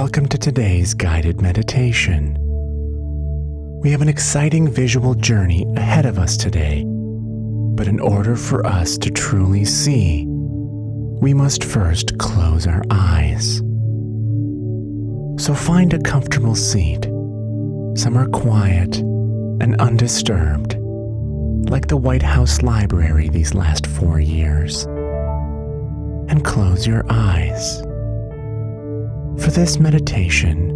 welcome to today's guided meditation. We have an exciting visual journey ahead of us today, but in order for us to truly see, we must first close our eyes. So find a comfortable seat, somewhere quiet and undisturbed, like the White House Library these last four years, and close your eyes. For this meditation,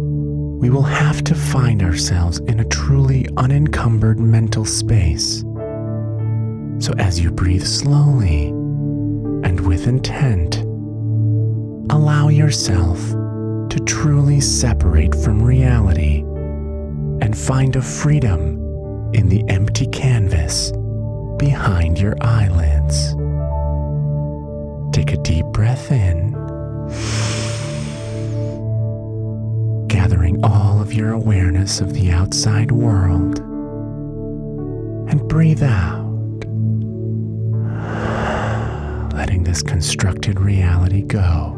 we will have to find ourselves in a truly unencumbered mental space. So as you breathe slowly and with intent, allow yourself to truly separate from reality and find a freedom in the empty canvas behind your eyelids. Take a deep breath in gathering all of your awareness of the outside world, and breathe out, letting this constructed reality go,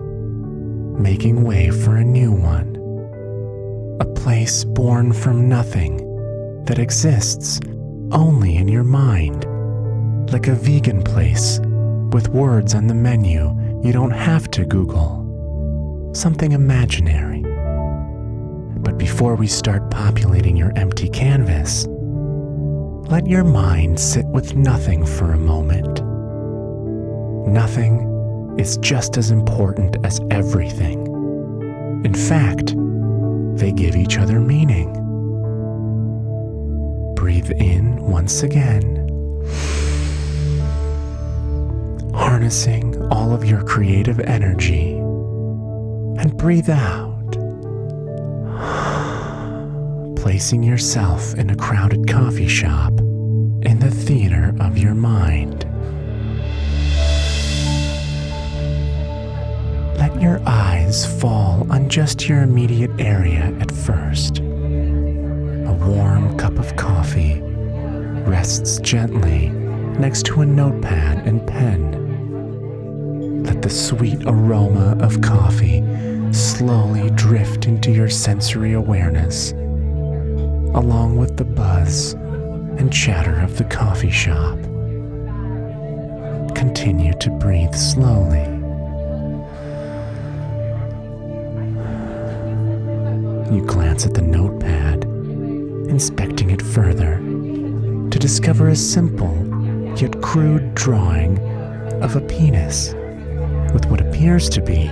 making way for a new one, a place born from nothing that exists only in your mind, like a vegan place with words on the menu you don't have to Google, something imaginary but before we start populating your empty canvas, let your mind sit with nothing for a moment. Nothing is just as important as everything. In fact, they give each other meaning. Breathe in once again, harnessing all of your creative energy, and breathe out placing yourself in a crowded coffee shop in the theater of your mind. Let your eyes fall on just your immediate area at first. A warm cup of coffee rests gently next to a notepad and pen. Let the sweet aroma of coffee slowly drift into your sensory awareness along with the buzz and chatter of the coffee shop. Continue to breathe slowly. You glance at the notepad, inspecting it further, to discover a simple yet crude drawing of a penis with what appears to be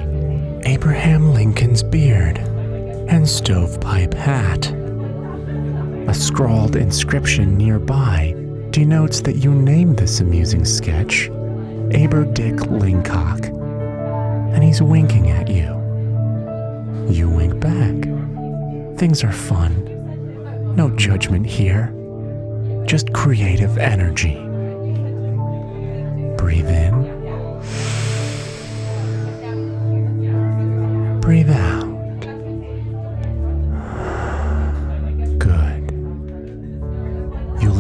Abraham Lincoln's beard and stovepipe hat. A scrawled inscription nearby denotes that you named this amusing sketch Aber Dick Lingcock, and he's winking at you. You wink back. Things are fun. No judgment here, just creative energy. Breathe in. Breathe out.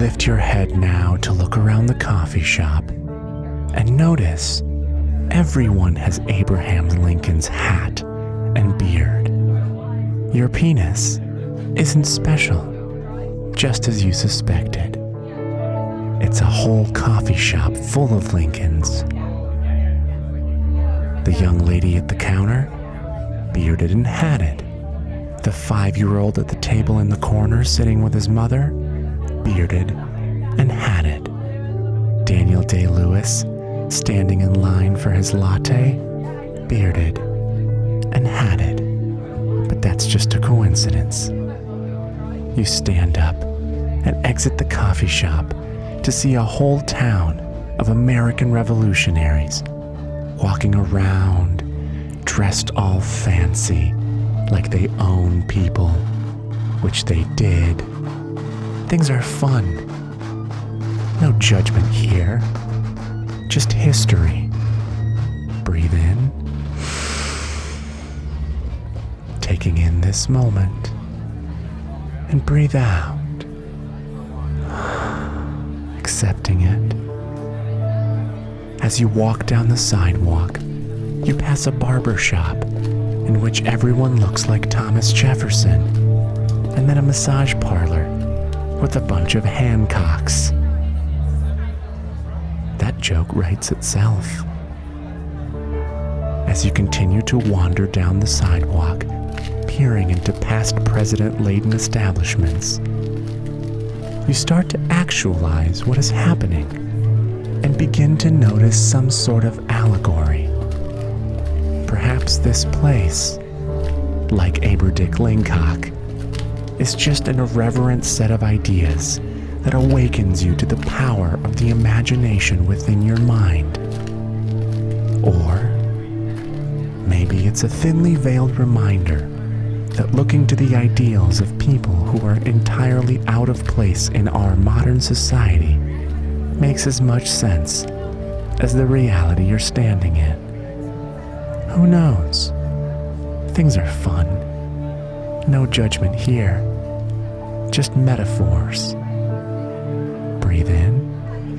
Lift your head now to look around the coffee shop and notice everyone has Abraham Lincoln's hat and beard. Your penis isn't special, just as you suspected. It's a whole coffee shop full of Lincolns. The young lady at the counter, bearded and hatted. The five year old at the table in the corner sitting with his mother, bearded, and hatted. Daniel Day Lewis, standing in line for his latte, bearded and hatted. But that's just a coincidence. You stand up and exit the coffee shop to see a whole town of American revolutionaries walking around, dressed all fancy, like they own people, which they did Things are fun. No judgment here, just history. Breathe in, taking in this moment, and breathe out, accepting it. As you walk down the sidewalk, you pass a barber shop in which everyone looks like Thomas Jefferson, and then a massage parlor with a bunch of Hancocks. That joke writes itself. As you continue to wander down the sidewalk, peering into past president laden establishments, you start to actualize what is happening and begin to notice some sort of allegory. Perhaps this place, like Aberdick Lingcock, is just an irreverent set of ideas that awakens you to the power of the imagination within your mind. Or maybe it's a thinly veiled reminder that looking to the ideals of people who are entirely out of place in our modern society makes as much sense as the reality you're standing in. Who knows? Things are fun. No judgment here, just metaphors. Breathe in,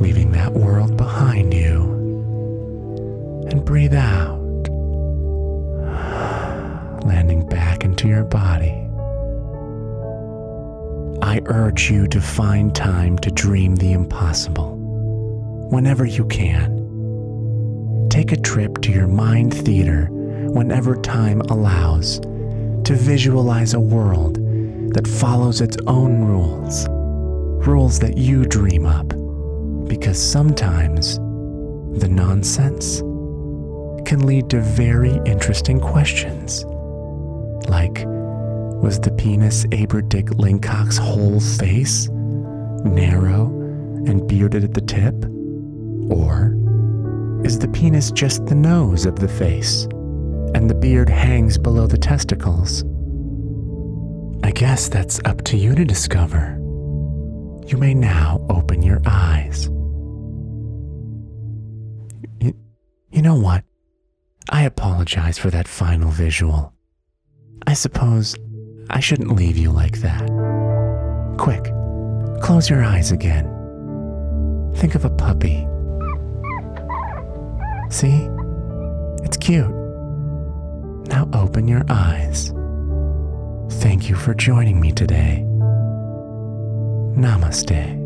leaving that world behind you, and breathe out, landing back into your body. I urge you to find time to dream the impossible whenever you can. Take a trip to your mind theater whenever time allows to visualize a world that follows its own rules, rules that you dream up, because sometimes the nonsense can lead to very interesting questions like was the penis Aberdick Lingcock's whole face, narrow and bearded at the tip? Or is the penis just the nose of the face, and the beard hangs below the testicles? I guess that's up to you to discover. You may now open your eyes. You, you know what? I apologize for that final visual. I suppose I shouldn't leave you like that. Quick, close your eyes again. Think of a puppy. See? It's cute. Now open your eyes. Thank you for joining me today. Namaste.